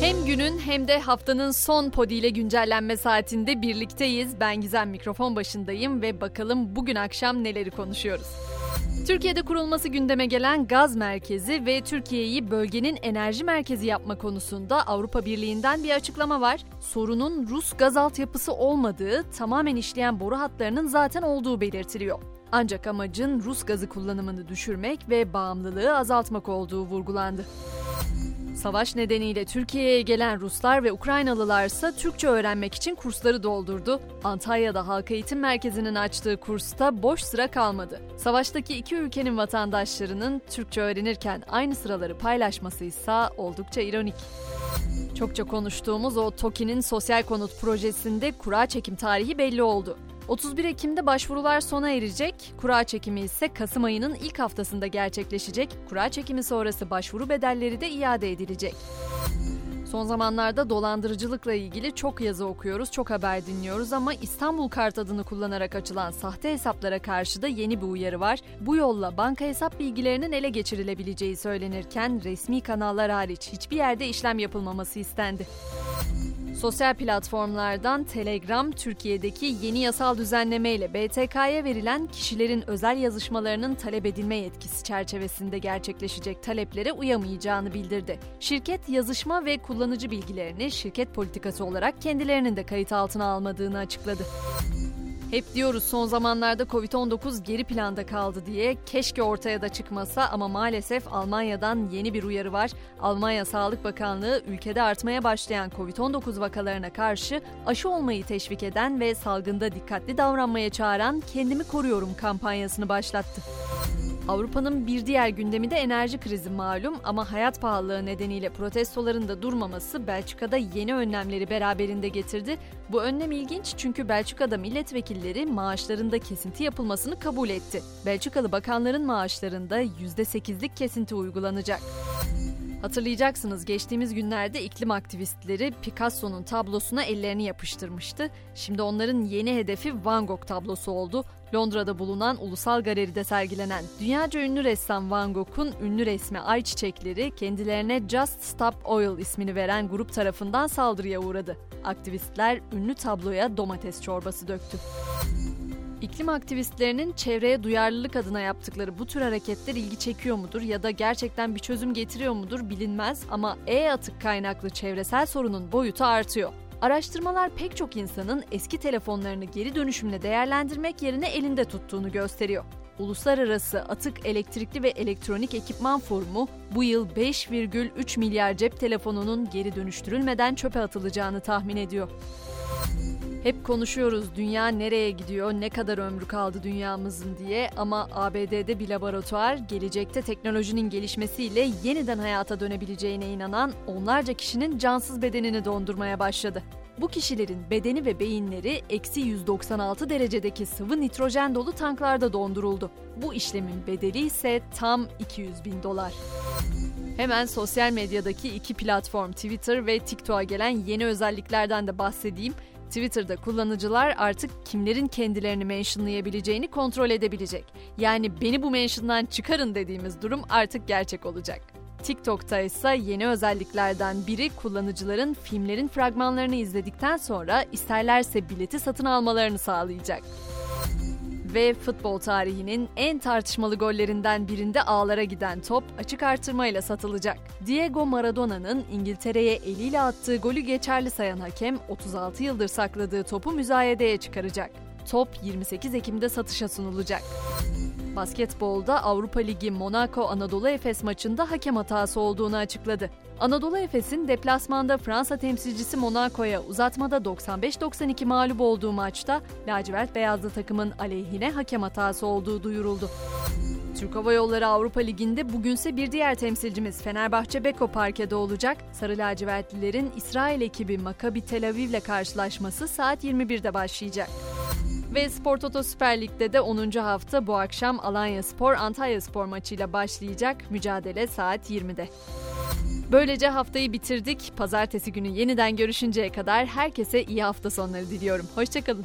Hem günün hem de haftanın son podi ile güncellenme saatinde birlikteyiz. Ben Gizem mikrofon başındayım ve bakalım bugün akşam neleri konuşuyoruz. Türkiye'de kurulması gündeme gelen gaz merkezi ve Türkiye'yi bölgenin enerji merkezi yapma konusunda Avrupa Birliği'nden bir açıklama var. Sorunun Rus gaz altyapısı olmadığı, tamamen işleyen boru hatlarının zaten olduğu belirtiliyor. Ancak amacın Rus gazı kullanımını düşürmek ve bağımlılığı azaltmak olduğu vurgulandı. Savaş nedeniyle Türkiye'ye gelen Ruslar ve Ukraynalılar ise Türkçe öğrenmek için kursları doldurdu. Antalya'da Halk Eğitim Merkezi'nin açtığı kursta boş sıra kalmadı. Savaştaki iki ülkenin vatandaşlarının Türkçe öğrenirken aynı sıraları paylaşması ise oldukça ironik. Çokça konuştuğumuz o TOKİ'nin sosyal konut projesinde kura çekim tarihi belli oldu. 31 Ekim'de başvurular sona erecek, kura çekimi ise Kasım ayının ilk haftasında gerçekleşecek. Kura çekimi sonrası başvuru bedelleri de iade edilecek. Son zamanlarda dolandırıcılıkla ilgili çok yazı okuyoruz, çok haber dinliyoruz ama İstanbul Kart adını kullanarak açılan sahte hesaplara karşı da yeni bir uyarı var. Bu yolla banka hesap bilgilerinin ele geçirilebileceği söylenirken resmi kanallar hariç hiçbir yerde işlem yapılmaması istendi. Sosyal platformlardan Telegram, Türkiye'deki yeni yasal düzenleme ile BTK'ya verilen kişilerin özel yazışmalarının talep edilme yetkisi çerçevesinde gerçekleşecek taleplere uyamayacağını bildirdi. Şirket yazışma ve kullanıcı bilgilerini şirket politikası olarak kendilerinin de kayıt altına almadığını açıkladı. Hep diyoruz son zamanlarda Covid-19 geri planda kaldı diye keşke ortaya da çıkmasa ama maalesef Almanya'dan yeni bir uyarı var. Almanya Sağlık Bakanlığı ülkede artmaya başlayan Covid-19 vakalarına karşı aşı olmayı teşvik eden ve salgında dikkatli davranmaya çağıran Kendimi Koruyorum kampanyasını başlattı. Avrupa'nın bir diğer gündemi de enerji krizi malum ama hayat pahalılığı nedeniyle protestoların da durmaması Belçika'da yeni önlemleri beraberinde getirdi. Bu önlem ilginç çünkü Belçika'da milletvekilleri maaşlarında kesinti yapılmasını kabul etti. Belçikalı bakanların maaşlarında %8'lik kesinti uygulanacak. Hatırlayacaksınız geçtiğimiz günlerde iklim aktivistleri Picasso'nun tablosuna ellerini yapıştırmıştı. Şimdi onların yeni hedefi Van Gogh tablosu oldu. Londra'da bulunan Ulusal Galeri'de sergilenen dünyaca ünlü ressam Van Gogh'un ünlü resmi Ay Çiçekleri kendilerine Just Stop Oil ismini veren grup tarafından saldırıya uğradı. Aktivistler ünlü tabloya domates çorbası döktü. İklim aktivistlerinin çevreye duyarlılık adına yaptıkları bu tür hareketler ilgi çekiyor mudur ya da gerçekten bir çözüm getiriyor mudur bilinmez ama e-atık kaynaklı çevresel sorunun boyutu artıyor. Araştırmalar pek çok insanın eski telefonlarını geri dönüşümle değerlendirmek yerine elinde tuttuğunu gösteriyor. Uluslararası Atık Elektrikli ve Elektronik Ekipman Forumu bu yıl 5,3 milyar cep telefonunun geri dönüştürülmeden çöpe atılacağını tahmin ediyor. Hep konuşuyoruz dünya nereye gidiyor, ne kadar ömrü kaldı dünyamızın diye ama ABD'de bir laboratuvar gelecekte teknolojinin gelişmesiyle yeniden hayata dönebileceğine inanan onlarca kişinin cansız bedenini dondurmaya başladı. Bu kişilerin bedeni ve beyinleri eksi 196 derecedeki sıvı nitrojen dolu tanklarda donduruldu. Bu işlemin bedeli ise tam 200 bin dolar. Hemen sosyal medyadaki iki platform Twitter ve TikTok'a gelen yeni özelliklerden de bahsedeyim. Twitter'da kullanıcılar artık kimlerin kendilerini mentionlayabileceğini kontrol edebilecek. Yani beni bu mention'dan çıkarın dediğimiz durum artık gerçek olacak. TikTok'ta ise yeni özelliklerden biri kullanıcıların filmlerin fragmanlarını izledikten sonra isterlerse bileti satın almalarını sağlayacak ve futbol tarihinin en tartışmalı gollerinden birinde ağlara giden top açık artırmayla satılacak. Diego Maradona'nın İngiltere'ye eliyle attığı golü geçerli sayan hakem 36 yıldır sakladığı topu müzayedeye çıkaracak. Top 28 Ekim'de satışa sunulacak. Basketbolda Avrupa Ligi Monaco Anadolu Efes maçında hakem hatası olduğunu açıkladı. Anadolu Efes'in deplasmanda Fransa temsilcisi Monaco'ya uzatmada 95-92 mağlup olduğu maçta lacivert beyazlı takımın aleyhine hakem hatası olduğu duyuruldu. Türk Hava Yolları Avrupa Ligi'nde bugünse bir diğer temsilcimiz Fenerbahçe Beko parkede olacak. Sarı lacivertlilerin İsrail ekibi Maccabi Tel Aviv ile karşılaşması saat 21'de başlayacak. Ve Spor Toto Süper Lig'de de 10. hafta bu akşam Alanya Spor Antalya Spor maçıyla başlayacak. Mücadele saat 20'de. Böylece haftayı bitirdik. Pazartesi günü yeniden görüşünceye kadar herkese iyi hafta sonları diliyorum. Hoşçakalın.